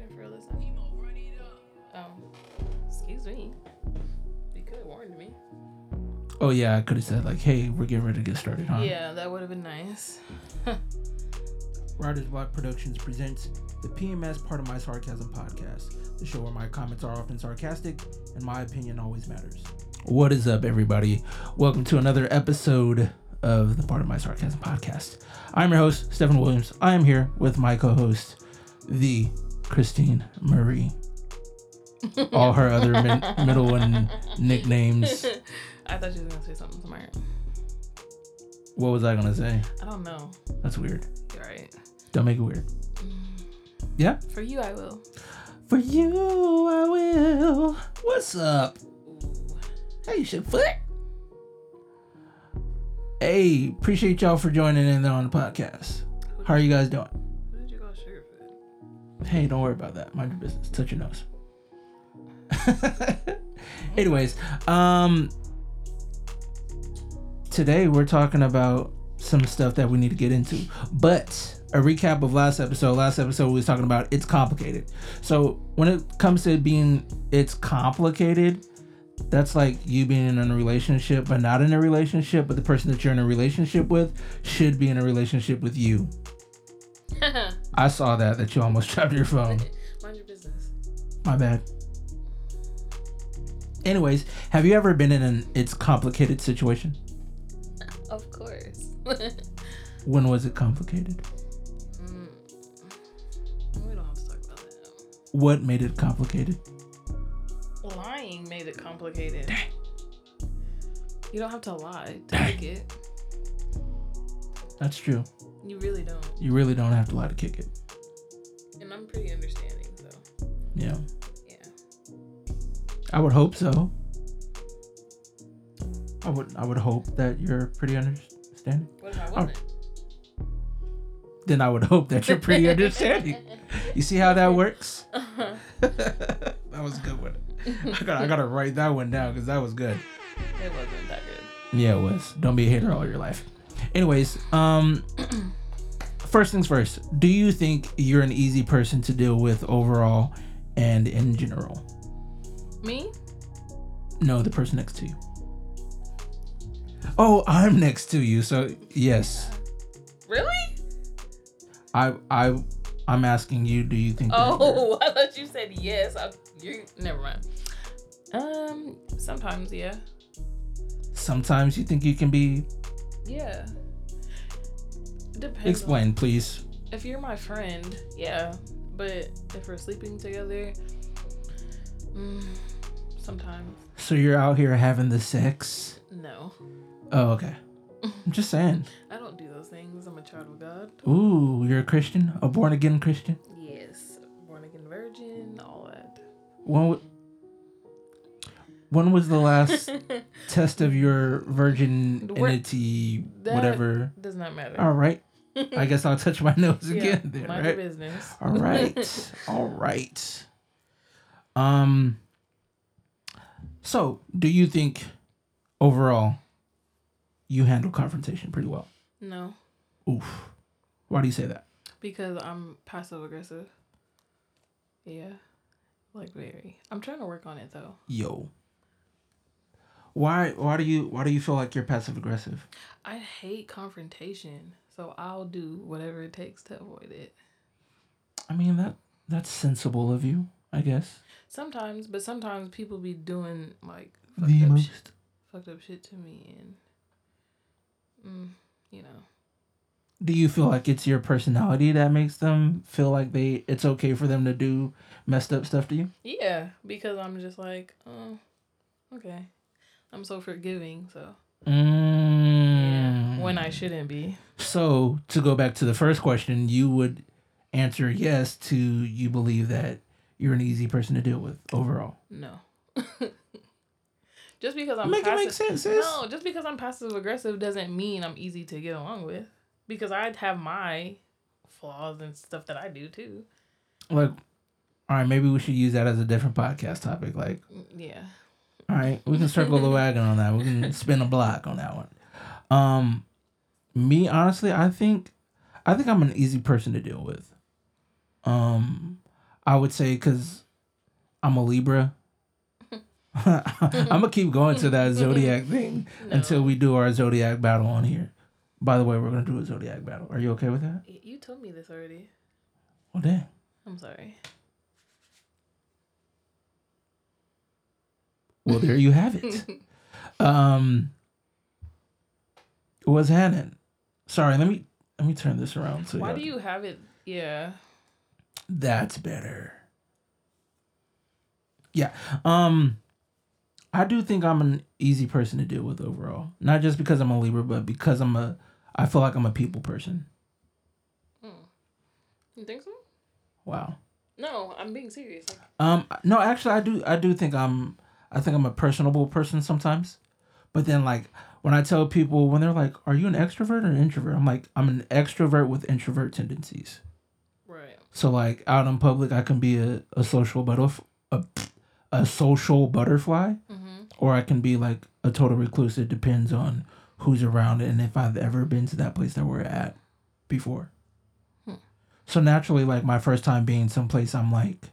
recording for a listen? Oh, excuse me. You could have warned me. Oh yeah, I could have said like, "Hey, we're getting ready to get started, huh?" Yeah, that would have been nice. Writer's Block Productions presents the PMS Part of My Sarcasm podcast, the show where my comments are often sarcastic and my opinion always matters. What is up, everybody? Welcome to another episode of the Part of My Sarcasm podcast. I'm your host, Stephen Williams. I am here with my co-host, the Christine Marie. All her other min- middle and nicknames. I thought you was gonna say something smart. What was I gonna say? I don't know. That's weird. You're right. Don't make it weird. Mm. Yeah. For you, I will. For you, I will. What's up? Ooh. Hey, Shitfoot. Hey, appreciate y'all for joining in on the podcast. How are you guys doing? Hey, don't worry about that. Mind your business. Touch your nose. Anyways, um, today we're talking about some stuff that we need to get into, but a recap of last episode. Last episode we was talking about it's complicated. So when it comes to being it's complicated, that's like you being in a relationship but not in a relationship, but the person that you're in a relationship with should be in a relationship with you. I saw that that you almost dropped your phone. Mind your business. My bad. Anyways, have you ever been in an it's complicated situation? Of course. When was it complicated? Mm. We don't have to talk about that. What made it complicated? Lying made it complicated. Dang. You don't have to lie to Dang. make it. That's true. You really don't. You really don't have to lie to kick it. And I'm pretty understanding, so Yeah. yeah. I would hope so. I would I would hope that you're pretty understanding. What if I wasn't? Then I would hope that you're pretty understanding. You see how that works? Uh-huh. that was a good one. I gotta I gotta write that one down because that was good. It wasn't that good. Yeah, it was. Don't be a hater all your life. Anyways, um first things first, do you think you're an easy person to deal with overall and in general? Me? No, the person next to you. Oh, I'm next to you, so yes. Really? I I I'm asking you, do you think Oh, I thought you said yes. I, you never mind. Um, sometimes, yeah, sometimes you think you can be yeah. Depends. explain, please. If you're my friend, yeah, but if we're sleeping together, mm, sometimes So you're out here having the sex? no. Oh, okay. I'm just saying. I don't do those things. I'm a child of God. Ooh, you're a Christian? A born again Christian? Yes, born again virgin, all that. When when was the last test of your virginity, That whatever? Does not matter. All right. I guess I'll touch my nose Yeah, again There, mind your right? business. All right. All right. Um so, do you think overall you handle confrontation pretty well? no, Oof. Why do you say that? because I'm passive aggressive. Yeah, like very. I'm trying to work on it though. Yo. Why why do you why do you feel like you're passive aggressive? I hate confrontation, so I'll do whatever it takes to avoid it. I mean that that's sensible of you, I guess. Sometimes, but sometimes people be doing like The up, most fucked up shit to me, and mm, you know, do you feel like it's your personality that makes them feel like they it's okay for them to do messed up stuff to you? yeah, because I'm just like, oh, okay, I'm so forgiving, so Mm. yeah, when I shouldn't be. So to go back to the first question, you would answer yes to you believe that you're an easy person to deal with overall. No. just because I'm Make it passive, make sense, sis. no, just because I'm passive aggressive doesn't mean I'm easy to get along with. Because I'd have my flaws and stuff that I do too. Like, all right, maybe we should use that as a different podcast topic. Like, Mm, Yeah. All right, we can circle the wagon on that. We can spin a block on that one. Um, me honestly, I think, I think I'm an easy person to deal with. Um, I would say because I'm a Libra. I'm gonna keep going to that zodiac thing No. until we do our zodiac battle on here. By the way, we're gonna do a zodiac battle. Are you okay with that? You told me this already. Well, dang. I'm sorry. Well, there you have it. Um, what's happening? Sorry, let me let me turn this around. So Why do you have it? Yeah. That's better. Yeah. Um I do think I'm an easy person to deal with overall. Not just because I'm a Libra, but because I'm a I feel like I'm a people person. You think so? Wow. No, I'm being serious. Um no, actually I do I do think I'm I think I'm a personable person sometimes. But then like when I tell people when they're like, "Are you an extrovert or an introvert?" I'm like, "I'm an extrovert with introvert tendencies." right. So like out in public, I can be a, a social butterf- a, a social butterfly, Mm-hmm. or I can be like a total recluse. It depends on who's around and if I've ever been to that place that we're at before. Hmm. So naturally, like my first time being someplace, I'm like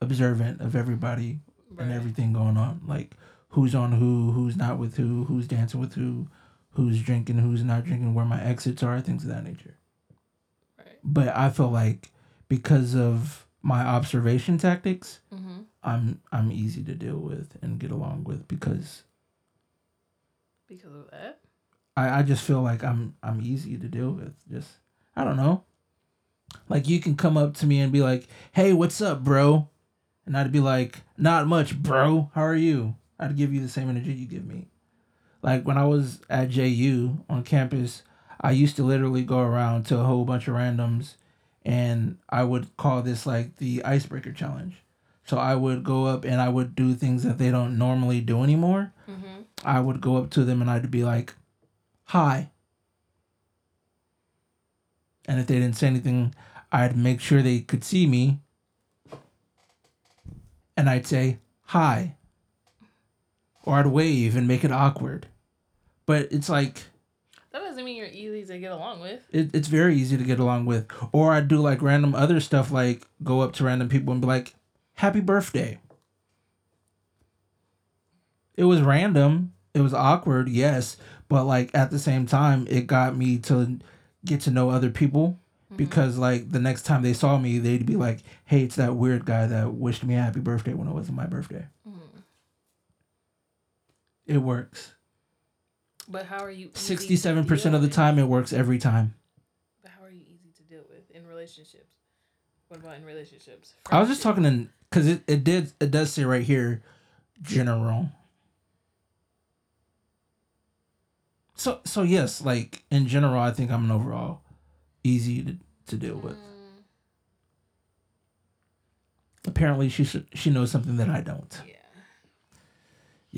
observant of everybody Right. and everything going on, like who's on who, who's not with who, who's dancing with who, who's drinking, who's not drinking, where my exits are, things of that nature Right. but I feel like because of my observation tactics, Mm-hmm. I'm I'm easy to deal with and get along with because Because of that. I, I just feel like I'm I'm easy to deal with. Just I don't know. Like you can come up to me and be like, "Hey, what's up, bro?" And I'd be like, "Not much, bro. How are you?" I'd give you the same energy you give me. Like when I was at JU on campus, I used to literally go around to a whole bunch of randoms and I would call this like the icebreaker challenge. So I would go up and I would do things that they don't normally do anymore. Mm-hmm. I would go up to them and I'd be like, "Hi." And if they didn't say anything, I'd make sure they could see me. And I'd say, "Hi." Or I'd wave and make it awkward. But it's like That doesn't mean you're easy to get along with. it, it's very easy to get along with. Or I'd do like random other stuff like go up to random people and be like, "Happy birthday." It was random. It was awkward, yes, but like at the same time, it got me to get to know other people because like the next time they saw me, they'd be like, "Hey, it's that weird guy that wished me a happy birthday when it wasn't my birthday." Mm. It works. But how are you? Sixty-seven percent of the time, it works every time. But how are you easy to deal with in relationships? What about in relationships? I was just talking in because it, it did it does say right here, general. So so yes, like in general, I think I'm an overall easy to, to deal with. Mm, Apparently, she sh- she knows something that I don't. yeah.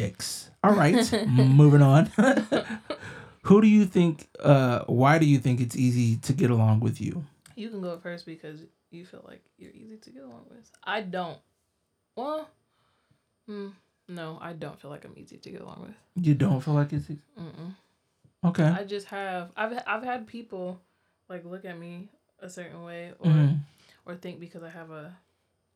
Yikes! All right, moving on. Who do you think? Uh, why do you think it's easy to get along with you? You can go first because you feel like you're easy to get along with. I don't. Well, mm, no, I don't feel like I'm easy to get along with. You don't feel like it's easy? Mm-mm. okay. I just have I've I've had people like look at me a certain way or Mhm. or think because I have a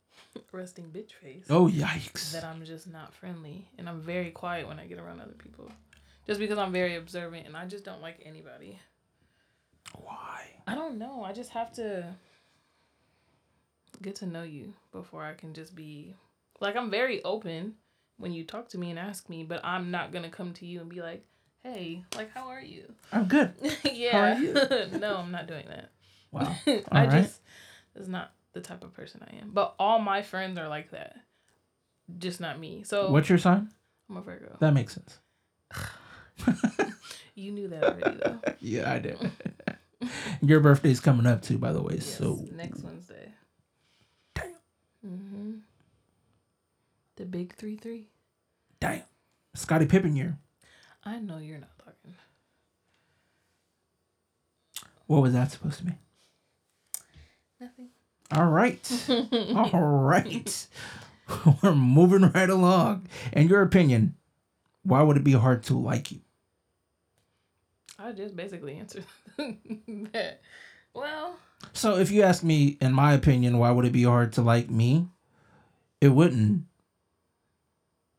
resting bitch face Oh yikes! that I'm just not friendly and I'm very quiet when I get around other people. Just because I'm very observant and I just don't like anybody. Why? I don't know. I just have to get to know you before I can just be like I'm very open when you talk to me and ask me, but I'm not gonna come to you and be like, "Hey, like how are you?" I'm good. yeah. you? no, I'm not doing that. Wow. I All right. just it's not the type of person I am. But all my friends are like that. Just not me. So What's your sign? I'm a Virgo. That makes sense. You knew that already though. Yeah, I did. Your birthday's coming up too, by the way. Yes, So next Wednesday. Damn. Mm-hmm. The big three three. damn, Scottie Pippen year. I know you're not talking. What was that supposed to be? Nothing. All right, all right. We're moving right along. In your opinion, why would it be hard to like you? I just basically answered that. Well. So if you ask me, in my opinion, why would it be hard to like me? It wouldn't.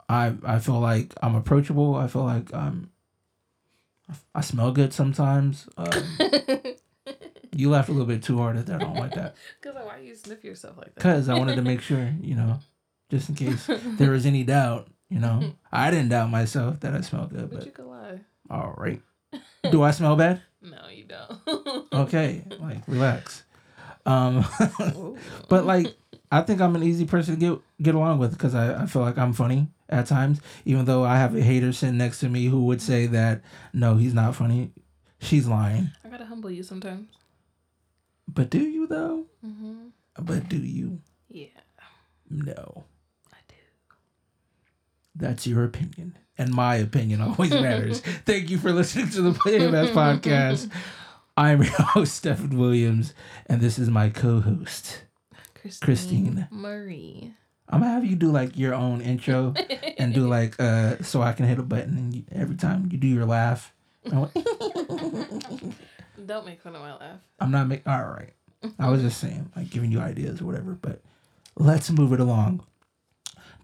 I I feel like I'm approachable. I feel like I'm. I smell good sometimes. Um, you laughed a little bit too hard at that. I don't like that. Cause like, why you sniff yourself like that? Cause I wanted to make sure, you know, just in case there was any doubt. You know, I didn't doubt myself that I smell good, But but you could lie. all right. Do I smell bad? No, you don't. Okay, like relax. Um, but like I think I'm an easy person to get get along with because I, I feel like I'm funny at times, even though I have a hater sitting next to me who would say that no, he's not funny. She's lying. I gotta humble you sometimes. But do you though? Mm-hmm. But do you? Yeah, No. I do. That's your opinion. And my opinion always matters. Thank you for listening to the PMS podcast. I'm your host, Stephen Williams, and this is my co-host. Christine, Christine. Marie. I'm gonna have you do like your own intro and do like uh so I can hit a button and you, every time you do your laugh. Like, Don't make fun of my laugh. I'm not making all right. I was just saying, like giving you ideas or whatever, but let's move it along.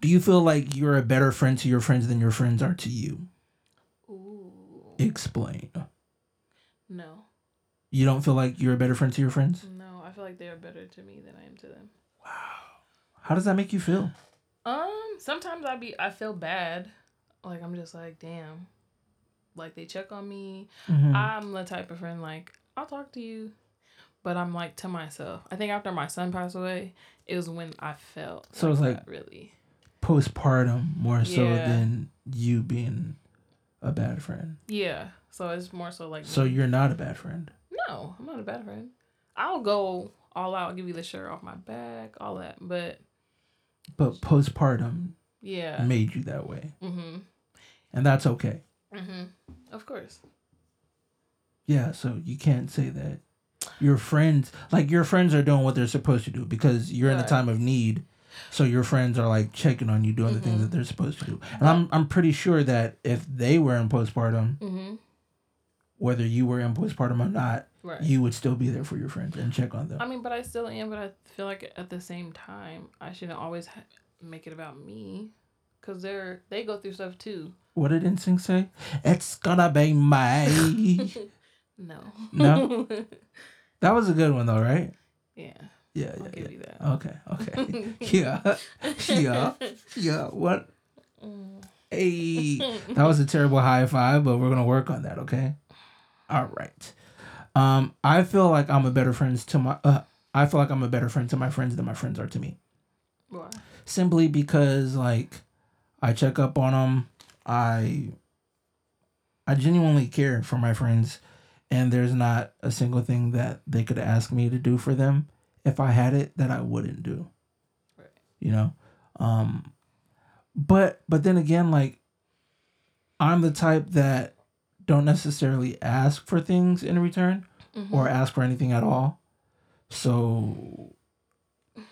Do you feel like you're a better friend to your friends than your friends are to you? Ooh. Explain. No. You don't feel like you're a better friend to your friends? No, I feel like they are better to me than I am to them. How does that make you feel? Um, sometimes I be I feel bad. Like I'm just like, damn. Like they check on me. Mhm. I'm the type of friend like I'll talk to you, but I'm like to myself. I think after my son passed away, it was when I felt. So it's like- that, really. Postpartum more so than you being a bad friend. Yeah. So it's more so like. So you're not a bad friend. No, I'm not a bad friend. I'll go all out, give you the shirt off my back, all that. But But postpartum yeah. made you that way. Mhm. And that's okay. Mhm. Of course. Yeah, so you can't say that your friends like your friends are doing what they're supposed to do because you're in a time of need. So your friends are like checking on you doing the things Mhm. that they're supposed to do. And I'm I'm pretty sure that if they were in postpartum, Mhm. whether you were in postpartum or not, Right. you would still be there for your friends and check on them. I mean, but I still am. But I feel like at the same time, I shouldn't always ha- make it about me, cause they're they go through stuff too. What did NSYNC say? It's gonna be my. No. No? that was a good one though, right? yeah, Yeah, I'll yeah, give yeah. you that. Okay, okay. yeah, yeah, yeah. What? Mm. Hey, that was a terrible high five, but we're gonna work on that. Okay. All right. Um, I feel like I'm a better friend to my. Uh, I feel like I'm a better friend to my friends than my friends are to me. Why? Simply because like, I check up on them. I. I genuinely care for my friends, and there's not a single thing that they could ask me to do for them if I had it that I wouldn't do. Right. You know, um, but but then again, like I'm the type that don't necessarily ask for things in return Mhm. or ask for anything at all. So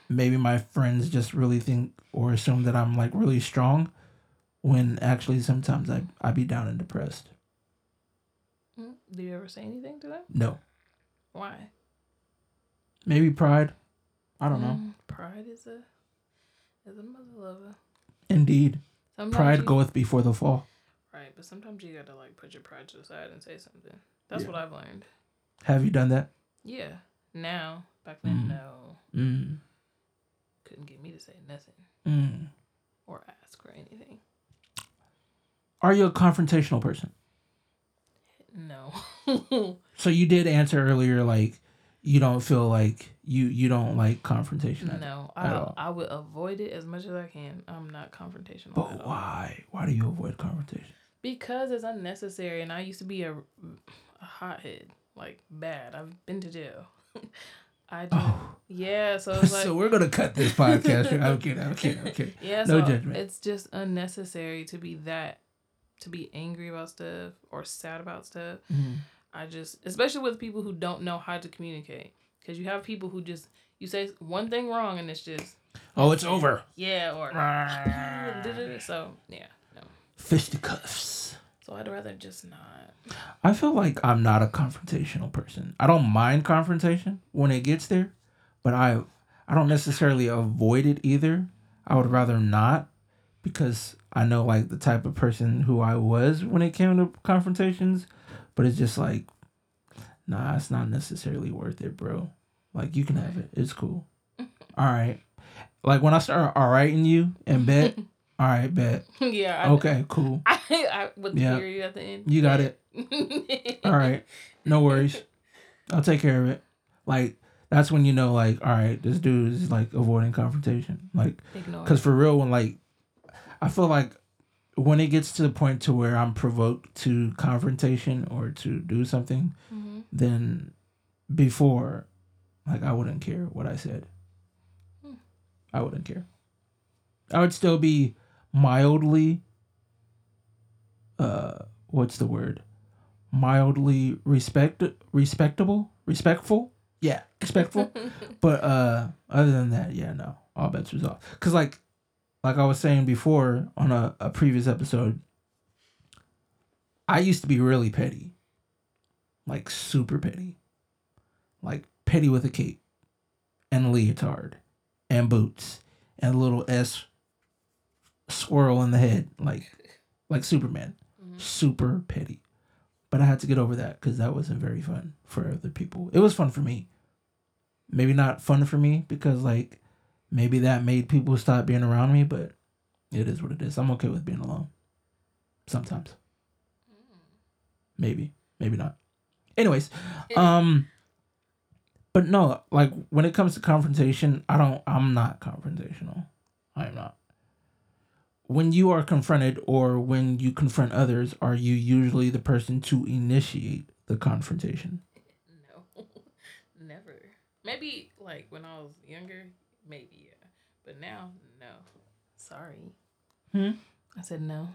maybe my friends just really think or assume that I'm like really strong when actually sometimes I I be down and depressed. Mm. Do you ever say anything to them? No. Why? Maybe pride. I don't know. Mm, Pride is a is a mother lover. Indeed. Sometimes Pride you- goeth before the fall. Right, but sometimes you gotta like put your pride to the side and say something. That's Yeah. what I've learned. Have you done that? Yeah. Now, back then, Mm. no, Mm. couldn't get me to say nothing Mm. or ask for anything. Are you a confrontational person? No. So you did answer earlier, like you don't feel like you you don't like confrontation. at- no, at I all. I would avoid it as much as I can. I'm not confrontational. But at why? Why do you avoid confrontation? Because it's unnecessary, and I used to be a, a hothead, like bad. I've been to jail. I do. Oh, Yeah, so it's like so we're gonna cut this podcast. I'm kidding. I'm kidding. I'm kidding. yeah, no so judgment. it's just unnecessary to be that, to be angry about stuff or sad about stuff. Mhm. I just, especially with people who don't know how to communicate, because you have people who just you say one thing wrong and it's just Oh, it's over. yeah or so yeah. Fisticuffs. So I'd rather just not. I feel like I'm not a confrontational person. I don't mind confrontation when it gets there, but I I don't necessarily avoid it either. I would rather not because I know like the type of person who I was when it came to confrontations, but it's just like nah, it's not necessarily worth it, bro. Like you can have it. It's cool. All right. Like when I start all right in you and bet, all right, bet. yeah. I, Okay, cool. I, I the Yeah. period at the end. You got it. All right. No worries. I'll take care of it. Like that's when you know, like, all right, this dude is like avoiding confrontation. Like, cause for real, when like, I feel like when it gets to the point to where I'm provoked to confrontation or to do something, hmm then before, like, I wouldn't care what I said. Hmm. I wouldn't care. I would still be mildly. Uh, what's the word? Mildly respect respectable respectful. Yeah, respectful. but uh, other than that, yeah, no, all bets was off. Cause like, like I was saying before on a, a previous episode, I used to be really petty, like super petty, like petty with a cape, and a leotard, and boots, and a little S swirl in the head, like like Superman, Mhm. super petty. But I had to get over that because that wasn't very fun for other people. It was fun for me. Maybe not fun for me because like maybe that made people stop being around me, but it is what it is. I'm okay with being alone. Sometimes. Maybe. Maybe not. Anyways, um but no, like when it comes to confrontation, I don't I'm not confrontational. I am not. When you are confronted or when you confront others, are you usually the person to initiate the confrontation? No, never. Maybe like when I was younger, maybe yeah, but now no. Sorry. Hmm? I said no.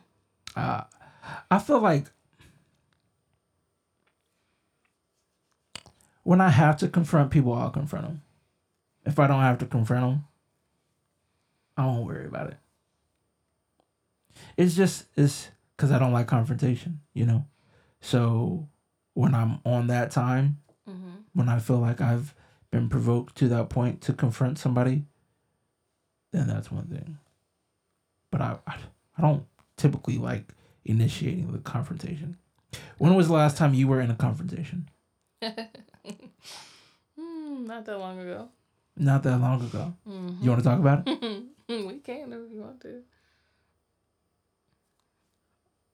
Uh, I feel like when I have to confront people, I'll confront them. If I don't have to confront them, I won't worry about it. It's just it's because I don't like confrontation, you know. So when I'm on that time, Mm-hmm. when I feel like I've been provoked to that point to confront somebody, then that's one thing. But I, I, I don't typically like initiating the confrontation. When was the last time you were in a confrontation? Hmm, not that long ago. Not that long ago. Mhm. You want to talk about it? we can if you want to.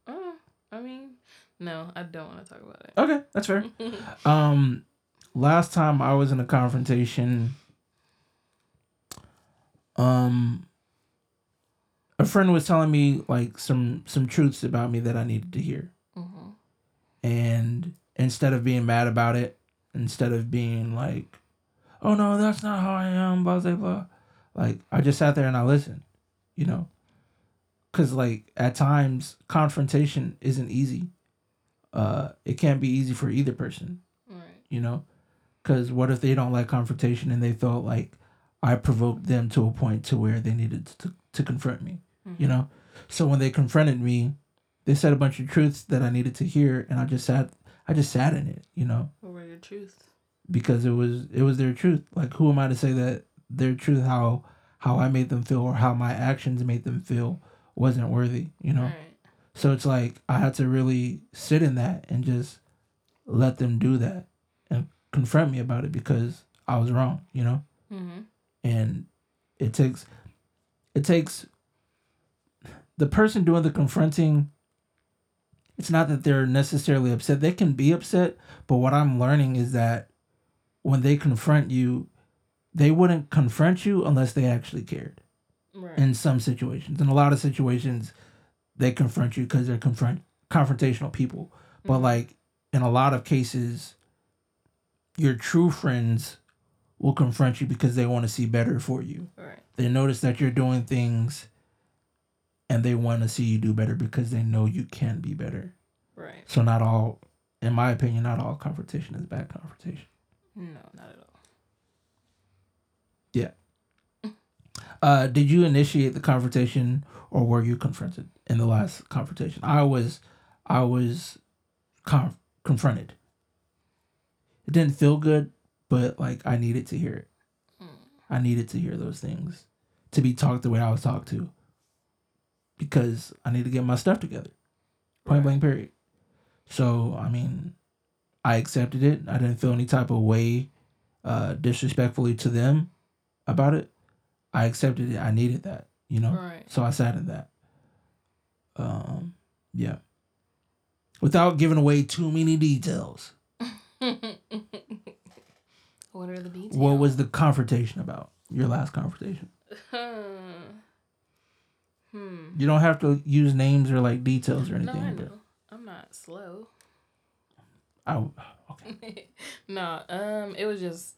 Uh, I mean, no, I don't want to talk about it. Okay, that's fair. Um, last time I was in a confrontation, um, a friend was telling me like some some truths about me that I needed to hear. hmm and instead of being mad about it, instead of being like, "Oh no, that's not how I am," blah blah blah, like I just sat there and I listened, you know, because like at times confrontation isn't easy. Uh, it can't be easy for either person, Right. you know, because what if they don't like confrontation and they felt like I provoked them to a point to where they needed to to confront me you know so when they confronted me they said a bunch of truths that i needed to hear and i just sat i just sat in it you know What were your truths? because it was it was their truth like who am i to say that their truth how how i made them feel or how my actions made them feel wasn't worthy you know Right. so it's like i had to really sit in that and just let them do that and confront me about it because i was wrong you know Mm-hmm. and it takes it takes the person doing the confronting it's not that they're necessarily upset they can be upset but what i'm learning is that when they confront you they wouldn't confront you unless they actually cared Right. in some situations in a lot of situations they confront you because they're confront confrontational people but Mhm. like in a lot of cases your true friends will confront you because they want to see better for you right. they notice that you're doing things and they want to see you do better because they know you can be better Right. so not all in my opinion not all confrontation is bad confrontation No, not at all. Uh did you initiate the confrontation or were you confronted in the last confrontation i was I was conf- confronted. It didn't feel good, but like I needed to hear it. I needed to hear those things to be talked the way I was talked to because I need to get my stuff together. Point Right. blank, period. So, I mean, I accepted it. I didn't feel any type of way uh, disrespectfully to them about it. I accepted it. I needed that, you know? Right. So I sat in that. Um, yeah. Without giving away too many details, what are the details? what was the confrontation about? Your last confrontation. hmm. You don't have to use names or like details or anything. No. I know. I'm not slow. I, okay. no, um, it was just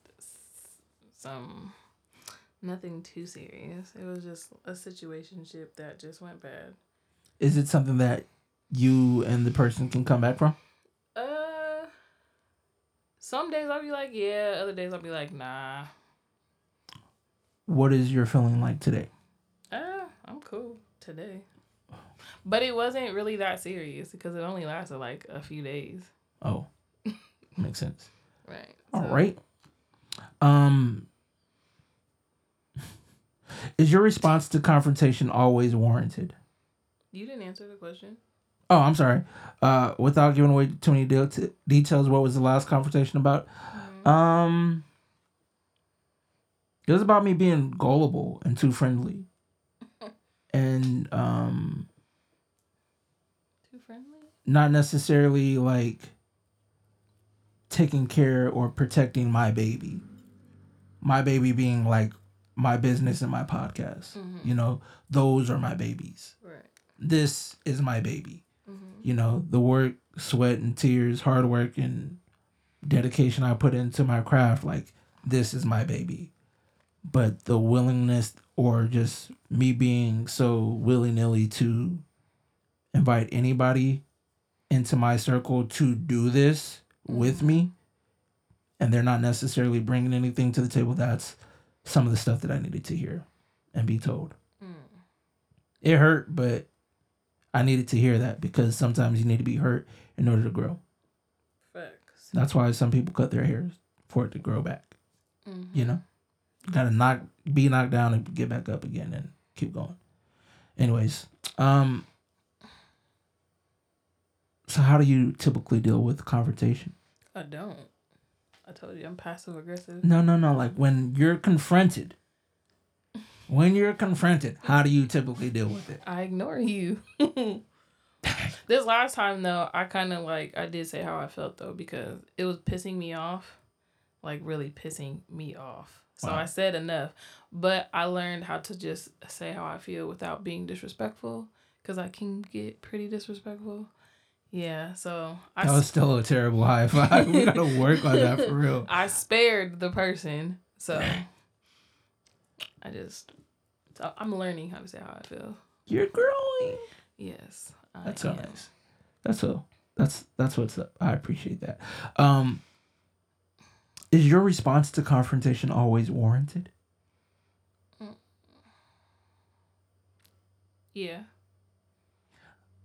some nothing too serious. It was just a situationship that just went bad. Is it something that you and the person can come back from? Uh, some days I'll be like, yeah. Other days I'll be like, nah. What is your feeling like today? Uh, I'm cool today. But it wasn't really that serious because it only lasted like a few days. Oh, makes sense. Right. All so- right. Um, is your response to confrontation always warranted? You didn't answer the question. Oh, I'm sorry. Uh, without giving away too many de- t- details, what was the last confrontation about? Um, it was about me being gullible and too friendly, and um, Too friendly? not necessarily like taking care or protecting my baby. My baby being like my business and my podcast. Mhm. You know, those are my babies. Right. This is my baby. Mm-hmm. You know, the work, sweat, and tears, hard work, and dedication I put into my craft, like, this is my baby. But the willingness or just me being so willy nilly to invite anybody into my circle to do this with me, and they're not necessarily bringing anything to the table, that's some of the stuff that I needed to hear and be told. Mm. It hurt, but I needed to hear that because sometimes you need to be hurt in order to grow. Facts. That's why some people cut their hairs for it to grow back. Mhm. You know, you gotta knock, be knocked down and get back up again and keep going. Anyways, um, so how do you typically deal with confrontation? I don't. I told you I'm passive aggressive. No, no, no. Like when you're confronted. When you're confronted, how do you typically deal with it? I ignore you. this last time though, I kind of like I did say how I felt though because it was pissing me off, like really pissing me off. So Wow. I said enough, but I learned how to just say how I feel without being disrespectful because I can get pretty disrespectful. Yeah, so I That was still a terrible high five. we gotta work on that for real. I spared the person. So I just I'm learning how to say how I feel. You're growing. Yes. I That's so am. nice. That's so. That's that's what's up. I appreciate that. Um, is your response to confrontation always warranted? Yeah.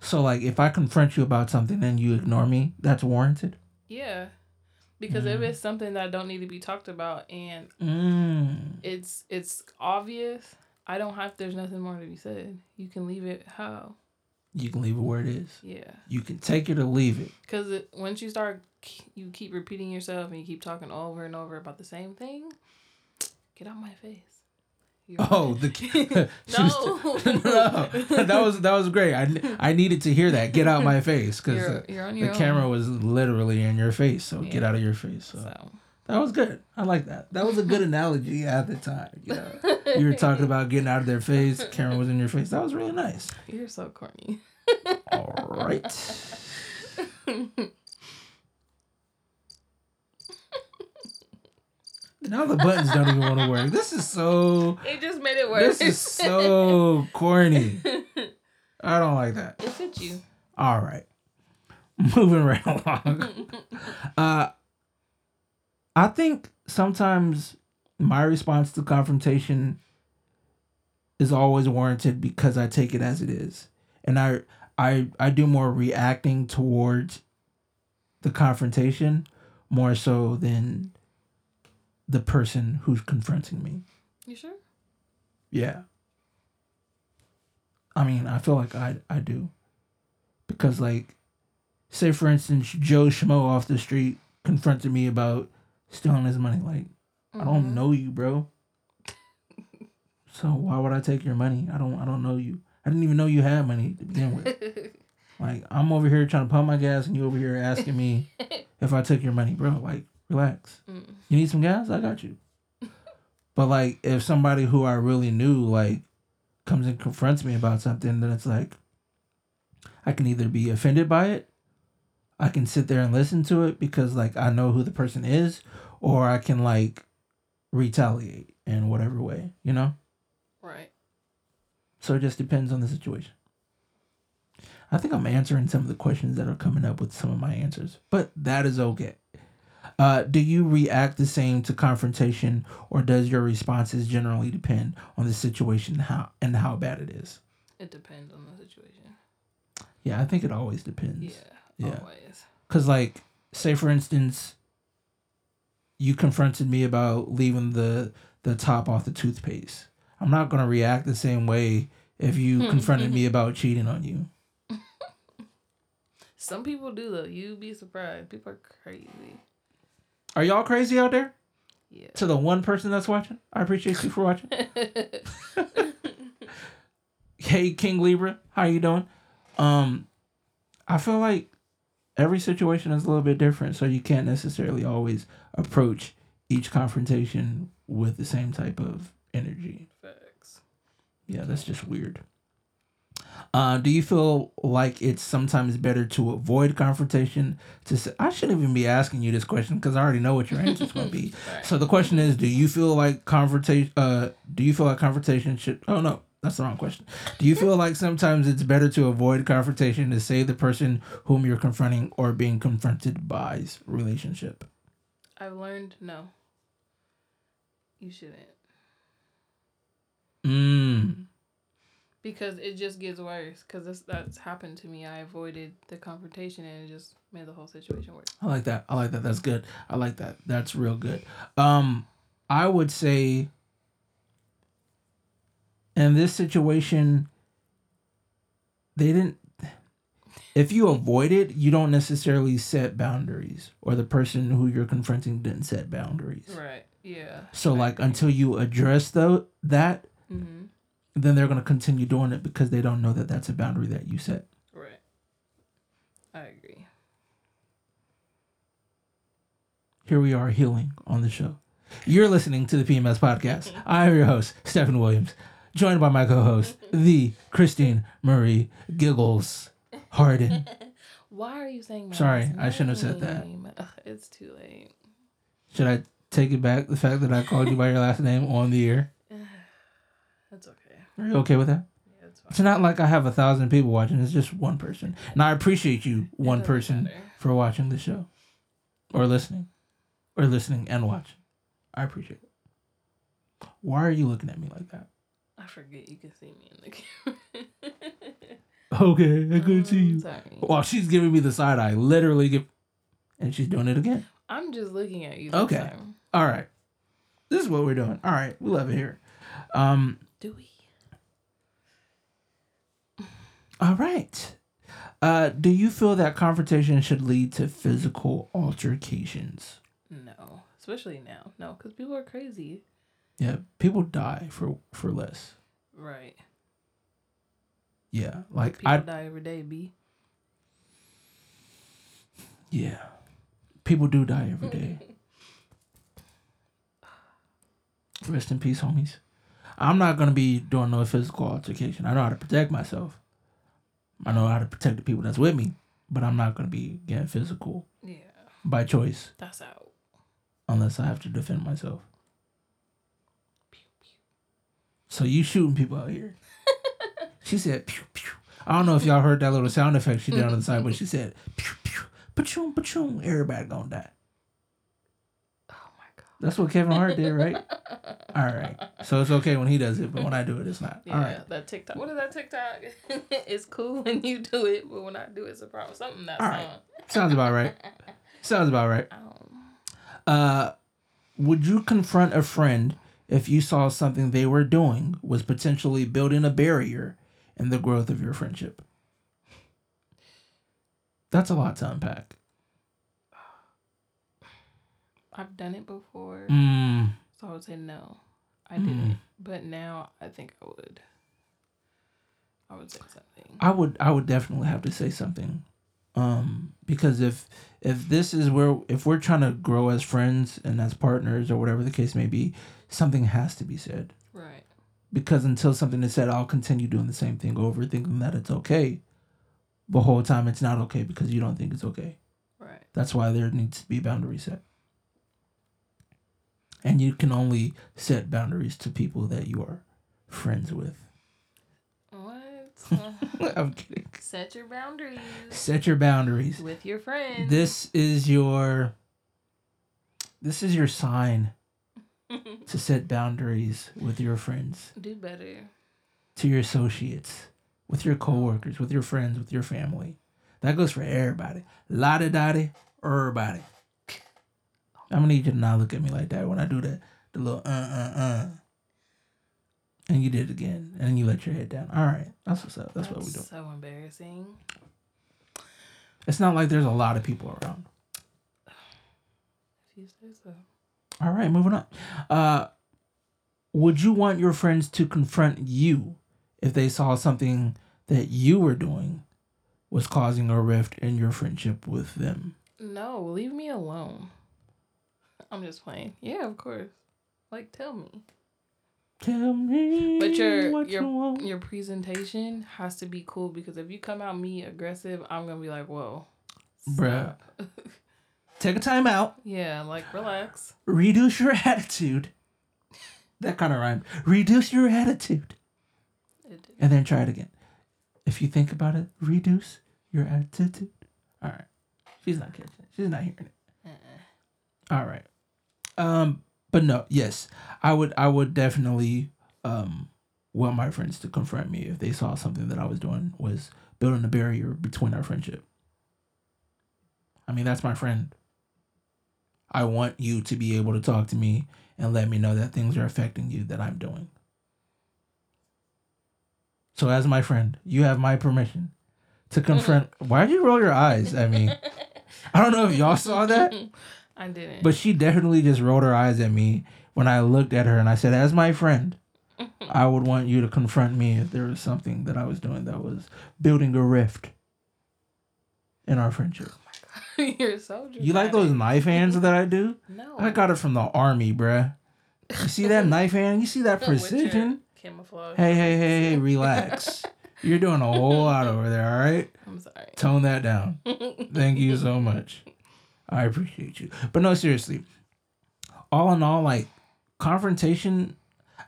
So, like, if I confront you about something and you ignore me, that's warranted. Yeah. Because if Mm. it's something that don't need to be talked about and Mm. it's it's obvious, I don't have there's nothing more to be said. You can leave it how. You can leave it where it is. Yeah. You can take it or leave it. Cuz once you start you keep repeating yourself and you keep talking over and over about the same thing, get out my face. You're Oh, right. the she was- No. no, that was that was great. I I needed to hear that. Get out my face because you're, you're on your the own. camera was literally in your face. So get out of your face. So. So That was good. I like that. That was a good analogy at the time. You know, you were talking about getting out of their face. Camera was in your face. That was really nice. you're so corny. All right. Now the buttons don't even want to work. This is so. It just made it worse. This is so corny. I don't like that. it fit you. All right. Moving right along. uh I think sometimes my response to confrontation is always warranted because I take it as it is. And I I I do more reacting towards the confrontation more so than the person who's confronting me. You sure? Yeah. I mean, I feel like I I do. Because like say for instance Joe Schmo off the street confronted me about stealing his money like I don't Mhm. know you, bro. So why would I take your money? I don't I don't know you. I didn't even know you had money to begin with. Like I'm over here trying to pump my gas and you over here asking me if I took your money, bro. Like, relax. Mm. You need some gas? I got you. But like if somebody who I really knew like comes and confronts me about something, then it's like I can either be offended by it, I can sit there and listen to it because like I know who the person is, or I can like retaliate in whatever way, you know? right. So it just depends on the situation. I think I'm answering some of the questions that are coming up with some of my answers, but that is okay. Uh, do you react the same to confrontation, or does your responses generally depend on the situation how and how bad it is? It depends on the situation. Yeah, I think it always depends. Yeah. Yeah. Always. Cause like, say for instance, you confronted me about leaving the the top off the toothpaste. I'm not gonna react the same way if you confronted me about cheating on you. Some people do though. You'd be surprised. People are crazy. Are y'all crazy out there? Yeah. To the one person that's watching, I appreciate you for watching. Hey, King Libra, how you doing? Um, I feel like every situation is a little bit different, so you can't necessarily always approach each confrontation with the same type of energy. Facts. Yeah, that's just weird. Uh, do you feel like it's sometimes better to avoid confrontation? To say, I shouldn't even be asking you this question because I already know what your answer is going to be. Right. So the question is, do you feel like confrontation? Uh, do you feel like confrontation should? Oh no, that's the wrong question. Do you feel like sometimes it's better to avoid confrontation to save the person whom you're confronting or being confronted by's relationship? I've learned no. You shouldn't. Mm. Because it just gets worse. Because that's, that's happened to me. I avoided the confrontation and it just made the whole situation worse. I like that. I like that. That's good. I like that. That's real good. Um, I would say in this situation, they didn't. If you avoid it, you don't necessarily set boundaries, or the person who you're confronting didn't set boundaries. Right. Yeah. So, like, until you address though that, Mm-hmm. Then they're gonna continue doing it because they don't know that that's a boundary that you set. Right. I agree. Here we are healing on the show. You're listening to the PMS podcast. I'm your host, Stephen Williams, joined by my co host, the Christine Marie Giggles Harden. Why are you saying Sorry, last I shouldn't have said that. Ugh, It's too late. Should I take it back, the fact that I called you by your last name on the air? That's okay. Are you okay with that? Yeah, it's fine. It's not like I have a thousand people watching, it's just one person. And I appreciate you, one person, matter. for watching the show or listening or listening and watching. I appreciate it. Why are you looking at me like that? I forget you can see me in the camera. Okay, I couldn't see you. Sorry. Well, she's giving me the side eye, literally give, and she's doing it again. I'm just looking at you. Okay. Time. All right, this is what we're doing. All right, we love it here. Um, Do we? All right. Uh, do you feel that confrontation should lead to physical altercations? No, especially now. No, because people are crazy. Yeah, people die for for less. Right. Yeah, like People I die every day. B. yeah, people do die every day. Rest in peace, homies. I'm not gonna be doing no physical altercation. I know how to protect myself. I know how to protect the people that's with me, but I'm not gonna be getting physical Yeah, by choice that's out. unless I have to defend myself. Pew, pew. So you shooting people out here? she said pew pew. I don't know if y'all heard that little sound effect she did on the side, but she said pew pew, pachoom pachoom. Everybody gonna die. That's what Kevin Hart did, right? All right. So it's okay when he does it, but when I do it, it's not. Yeah, All right. that TikTok. What is that TikTok? it's cool when you do it, but when I do it, it's a problem. Something that's All right. Sounds about right. Sounds about right. Um, Uh, would you confront a friend if you saw something they were doing was potentially building a barrier in the growth of your friendship? That's a lot to unpack. I've done it before, Mm, so I would say no. I Mm. didn't, but now I think I would. I would say something. I would I would definitely have to say something. Um, because if if this is where if we're trying to grow as friends and as partners or whatever the case may be, something has to be said. Right. because until something is said, I'll continue doing the same thing over, thinking that it's okay. The whole time it's not okay because you don't think it's okay. Right. That's why there needs to be boundary set. And you can only set boundaries to people that you are friends with. What? I'm kidding. Set your boundaries Set your boundaries. with your friends. This is your this is your sign to set boundaries with your friends, Do better. to your associates, with your coworkers, with your friends, with your family. That goes for everybody. Lottie dottie, everybody. I'm gonna need you to not look at me like that when I do that. The little uh uh uh. And you did it again, and you let your head down. All right, that's what's up. That's, what we do. So embarrassing. It's not like there's a lot of people around. If you say so. All right, moving on. Uh, would you want your friends to confront you if they saw something that you were doing was causing a rift in your friendship with them? No, leave me alone. I'm just playing. Yeah, of course. Like, tell me. Tell me. But your what you your want. your presentation has to be cool because if you come out me aggressive, I'm gonna be like, whoa, Bruh. Take a time out. yeah, like relax. Reduce your attitude. That kind of rhymed. Reduce your attitude. And then try it again. If you think about it, reduce your attitude. All right. She's not catching it. She's not hearing it. Uh-uh. All right. Um, but no, yes, I would. I would definitely um want my friends to confront me if they saw something that I was doing was building a barrier between our friendship. I mean, that's my friend. I want you to be able to talk to me and let me know that things are affecting you that I'm doing. So, as my friend, you have my permission to confront. Why'd you roll your eyes at me? I don't know if y'all saw that. I didn't. But she definitely just rolled her eyes at me when I looked at her and I said, as my friend, I would want you to confront me if there was something that I was doing that was building a rift in our friendship. Oh you're so You like those knife hands that I do? No. I got it from the army, bruh. You see that knife hand? You see that precision? Camouflage. Hey, hey, hey, hey, relax. You're doing a whole lot over there, all right? I'm sorry. Tone that down. Thank you so much. I appreciate you. But no, seriously. All in all, like confrontation,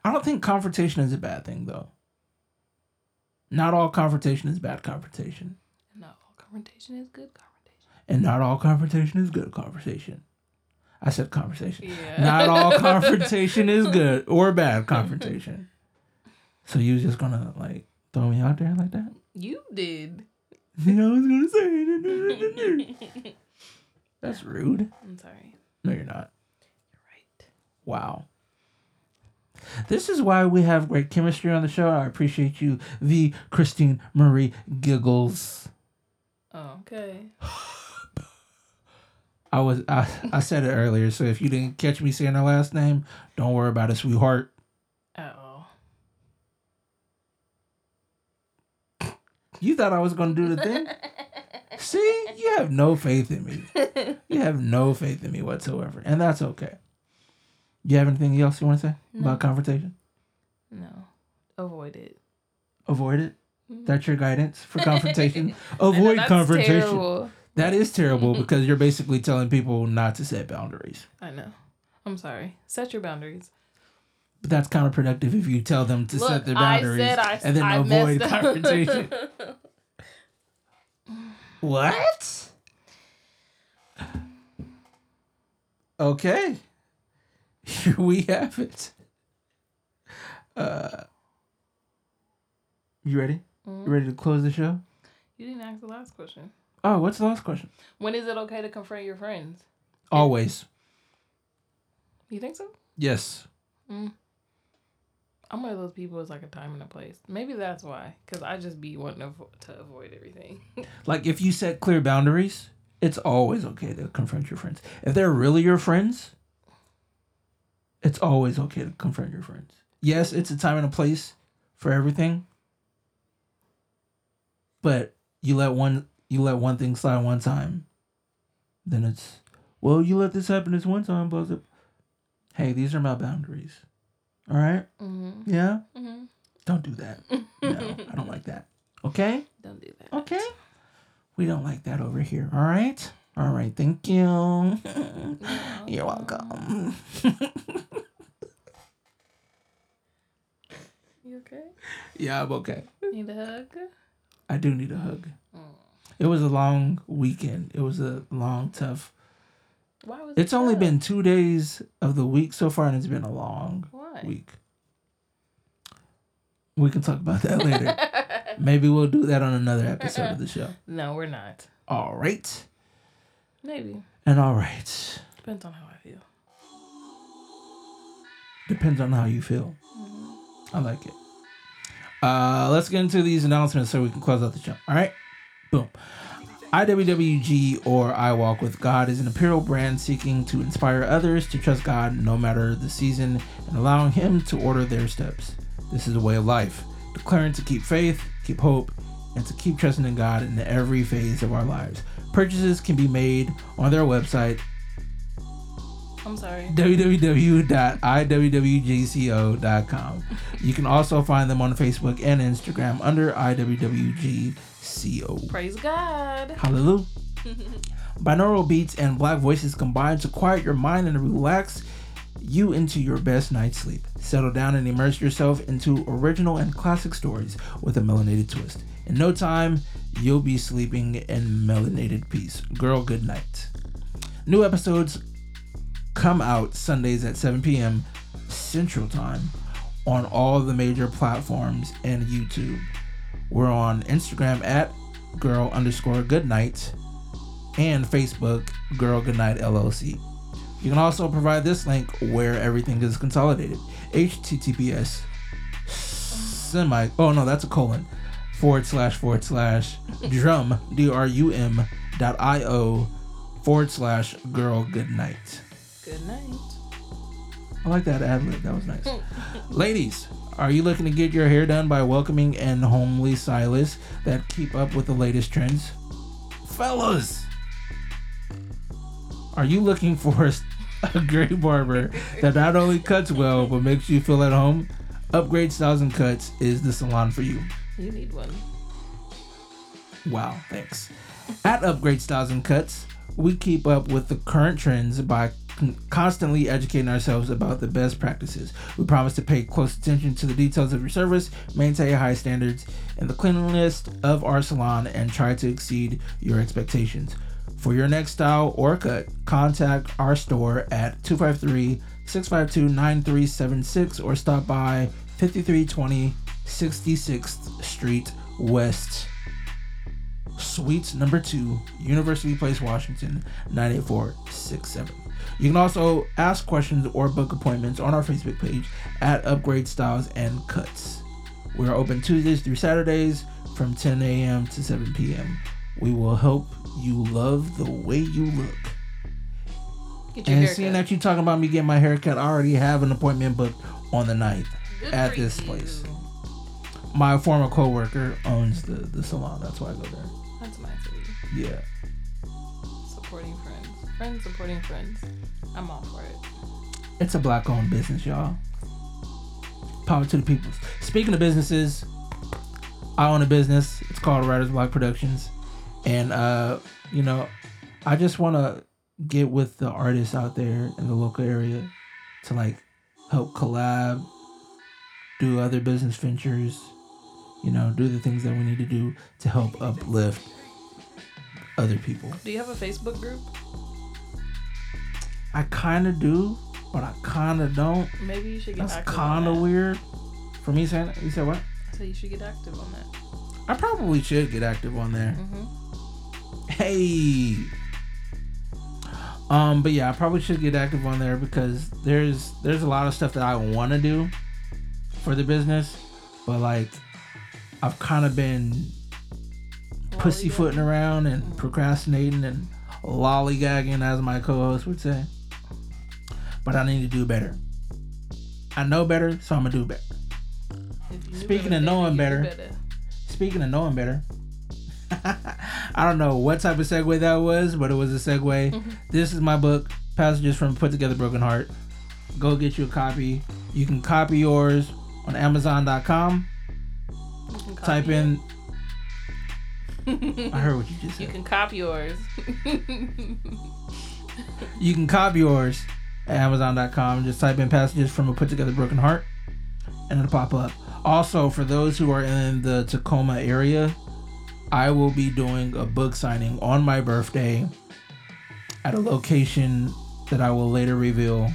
I don't think confrontation is a bad thing though. Not all confrontation is bad confrontation. no, all confrontation is good confrontation. And not all confrontation is good conversation. I said conversation. Yeah. Not all confrontation is good or bad confrontation. So you just gonna like throw me out there like that? You did. You know, I was gonna say That's rude. I'm sorry. No, you're not. You're right. Wow. This is why we have great chemistry on the show. I appreciate you, the Christine Marie Giggles. Oh, okay. I was I, I said it earlier, so if you didn't catch me saying her last name, don't worry about it, sweetheart. All. You thought I was gonna do the thing? See, you have no faith in me. You have no faith in me whatsoever, and that's okay. You have anything else you want to say No. about confrontation? No. Avoid it. Avoid it. Mhm. That's your guidance for confrontation. I know Avoid confrontation. terrible. That is terrible because you're basically telling people not to set boundaries. I know. I'm sorry. Set your boundaries. But that's counterproductive if you tell them to set Look, their I boundaries said I, and then I avoid confrontation. What? Okay. Here we have it. Uh, you ready? Mhm. You ready to close the show? You didn't ask the last question. Oh, what's the last question? When is it okay to confront your friends? Always. You think so? Yes. Mm. I'm one of those people. It's like a time and a place. Maybe that's why. Cause I just be wanting to, to avoid everything. Like if you set clear boundaries, it's always okay to confront your friends. If they're really your friends, it's always okay to confront your friends. Yes, it's a time and a place for everything. But you let one you let one thing slide one time, then it's well, you let this happen this one time, but. Hey, these are my boundaries. All right? mm-hmm. Yeah? Mm-hmm. Don't do that. No, I don't like that. Okay? Don't do that. Okay. We don't like that over here. All right. All right. Thank you. You're welcome. You okay? yeah, I'm okay. Need a hug? I do need a hug. Mm. It was a long weekend. It was a long, tough. Why was It's it only been two days of the week so far, and it's been a long Why? week. We can talk about that later. Maybe we'll do that on another episode of the show. no, we're not. All right. Maybe. And all right. Depends on how I feel. Depends on how you feel. I like it. Uh, let's get into these announcements so we can close out the show. All right. Boom. IWWG or I Walk with God is an apparel brand seeking to inspire others to trust God no matter the season and allowing Him to order their steps. This is a way of life, declaring to keep faith, keep hope, and to keep trusting in God in every phase of our lives. Purchases can be made on their website I'm sorry. www.iwwgco.com. You can also find them on Facebook and Instagram under IWWGCO. Praise God. Hallelujah. Binaural beats and black voices combine to quiet your mind and relax you into your best night's sleep. Settle down and immerse yourself into original and classic stories with a melanated twist. In no time, you'll be sleeping in melanated peace. Girl, good night. New episodes come out Sundays at 7 p.m. Central Time on all the major platforms and YouTube. We're on Instagram at girl underscore good night and Facebook girl good night LLC. You can also provide this link where everything is consolidated. HTTPS semi oh no that's a colon forward slash forward slash drum D R U M dot I O forward slash girl good night. Good night. I like that ad lib. That was nice. Ladies, are you looking to get your hair done by welcoming and homely stylists that keep up with the latest trends? Fellas, are you looking for a, a great barber that not only cuts well but makes you feel at home? Upgrade Styles and Cuts is the salon for you. You need one. Wow, thanks. At Upgrade Styles and Cuts, we keep up with the current trends by constantly educating ourselves about the best practices. We promise to pay close attention to the details of your service, maintain high standards in the cleanliness of our salon, and try to exceed your expectations. For your next style or cut, contact our store at 253 652 9376 or stop by 5320 66th Street West. Suites number two, University Place, Washington, 98467. You can also ask questions or book appointments on our Facebook page at Upgrade Styles and Cuts. We are open Tuesdays through Saturdays from 10 a.m. to 7 p.m. We will help you love the way you look. Get your And haircut. seeing that you talking about me getting my haircut, I already have an appointment booked on the 9th Good at this you. place. My former coworker owns the, the salon. That's why I go there. That's nice of. Yeah. Supporting friends. Supporting friends. I'm all for it. It's a black owned business, y'all. Power to the people. Speaking of businesses, I own a business. It's called Writers Block Productions. And uh, you know, I just wanna get with the artists out there in the local area to like help collab, do other business ventures, you know, do the things that we need to do to help uplift other people. Do you have a Facebook group? I kinda do, but I kinda don't. Maybe you should get That's active kind of that. weird. For me saying you said what? So you should get active on that. I probably should get active on there. Mm-hmm. Hey. Um, but yeah, I probably should get active on there because there's there's a lot of stuff that I want to do for the business, but like I've kind of been pussyfooting around and procrastinating and lollygagging, as my co-host would say. But I need to do better. I know better, so I'm gonna do better. Speaking of knowing better, speaking of knowing better, I don't know what type of segue that was, but it was a segue. This is my book, Passages from Put Together Broken Heart. Go get you a copy. You can copy yours on Amazon.com. Type in. I heard what you just said. You can copy yours. You can copy yours Amazon.com. Just type in Passages from a Put Together Broken Heart, and it'll pop up. Also, for those who are in the Tacoma area, I will be doing a book signing on my birthday at a location that I will later reveal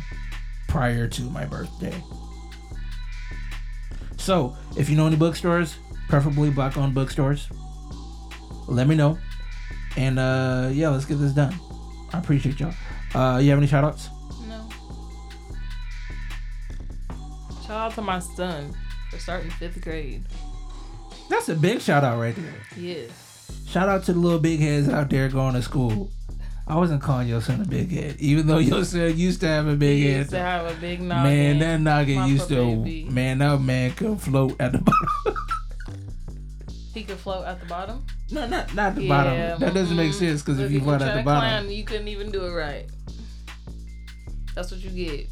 prior to my birthday. So, if you know any bookstores, preferably black owned bookstores, let me know. And uh yeah, let's get this done. I appreciate y'all. Uh you have any shout outs? Shout out to my son for starting fifth grade. That's a big shout out right there. Yes. Shout out to the little big heads out there going to school. I wasn't calling your son a big head, even though your son used to have a big He head. used to have a big noggin. Man, that noggin used to. baby. Man, that man could float at the bottom. He could float at the bottom. no, not not the Yeah, bottom. That doesn't make sense because if you float at the bottom, climb, you couldn't even do it right. That's what you get.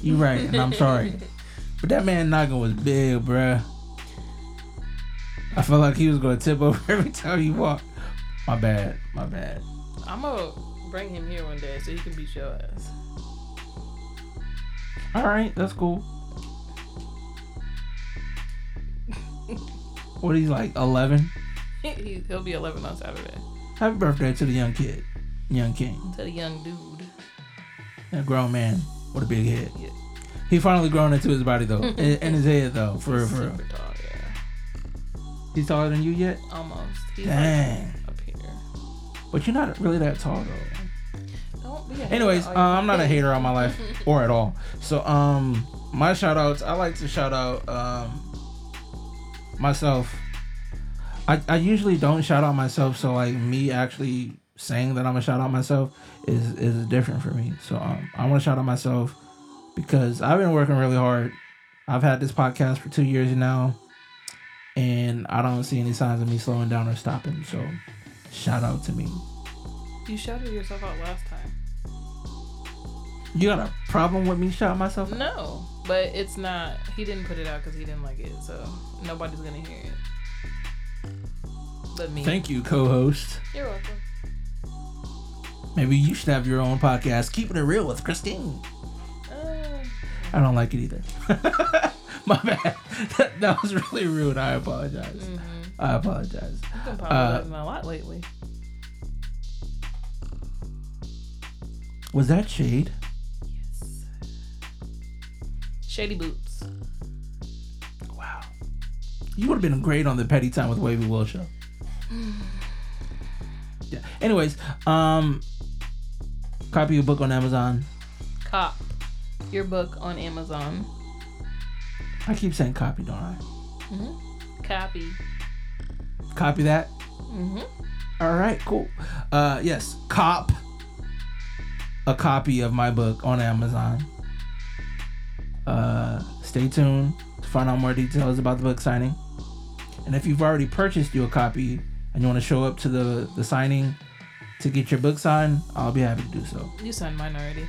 You're right, and I'm sorry. But that man noggin was big, bruh. I felt like he was gonna tip over every time he walked. My bad, my bad. I'm gonna bring him here one day so he can beat your ass. All right, that's cool. What he's like, eleven. he, he'll be 11 on Saturday. Happy birthday to the young kid, young king, To the young dude. a grown man with a big head. Yeah. He finally grown into his body though, and, and his head though. For real, for. Super tall, yeah. He's taller than you yet, Almost. He's Dang. like up here. but you're not really that tall though. Don't be Anyways, uh, I'm not a hater on my life or at all. So um, my shout outs. I like to shout out um myself. I, I usually don't shout out myself, so like me actually saying that I'm gonna shout out myself is is different for me. So um, I want to shout out myself because I've been working really hard. I've had this podcast for two years now, and I don't see any signs of me slowing down or stopping. So shout out to me. You shouted yourself out last time. You got a problem with me shouting myself? out? No, but it's not. He didn't put it out because he didn't like it, so nobody's gonna hear it. But me. Thank you, co-host. You're welcome. Maybe you should have your own podcast, keeping it real with Christine. Uh, I don't like it either. My bad. That, that was really rude. I apologize. mhm. I apologize. You've been Uh, apologizing a lot lately. Was that shade? Yes. Shady boots. Wow. You would have been great on the Petty Time with Wavy Will show. Yeah. Anyways, um, copy your book on Amazon. Cop. Your book on Amazon. I keep saying copy, don't I? Mm-hmm. Copy. Copy that. Mm-hmm. All right, cool. Uh, yes, cop a copy of my book on Amazon. Uh, stay tuned to find out more details about the book signing. And if you've already purchased you a copy and you want to show up to the the signing to get your book signed, I'll be happy to do so. You signed mine already.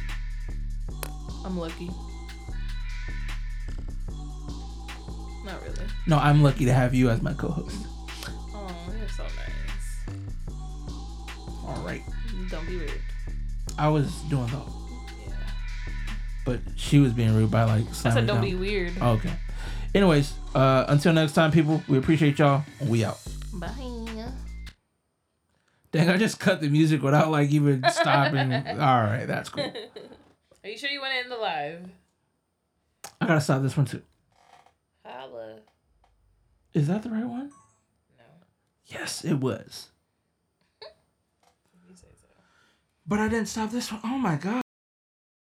I'm lucky. Not really. No, I'm lucky to have you as my co-host. Oh, you're so nice. All right, Don't be rude. I was doing the, Yeah. but she was being rude by like I said don't down. be weird. Okay. Anyways, uh, until next time, people, we appreciate y'all. We out. Bye. Dang, I just cut the music without like even stopping. All right, that's cool. Are you sure you want to end the live? I gotta stop this one too. Hi. Gala. Is that the right one? No. Yes, it was. You say so. But I didn't stop this one. Oh my god.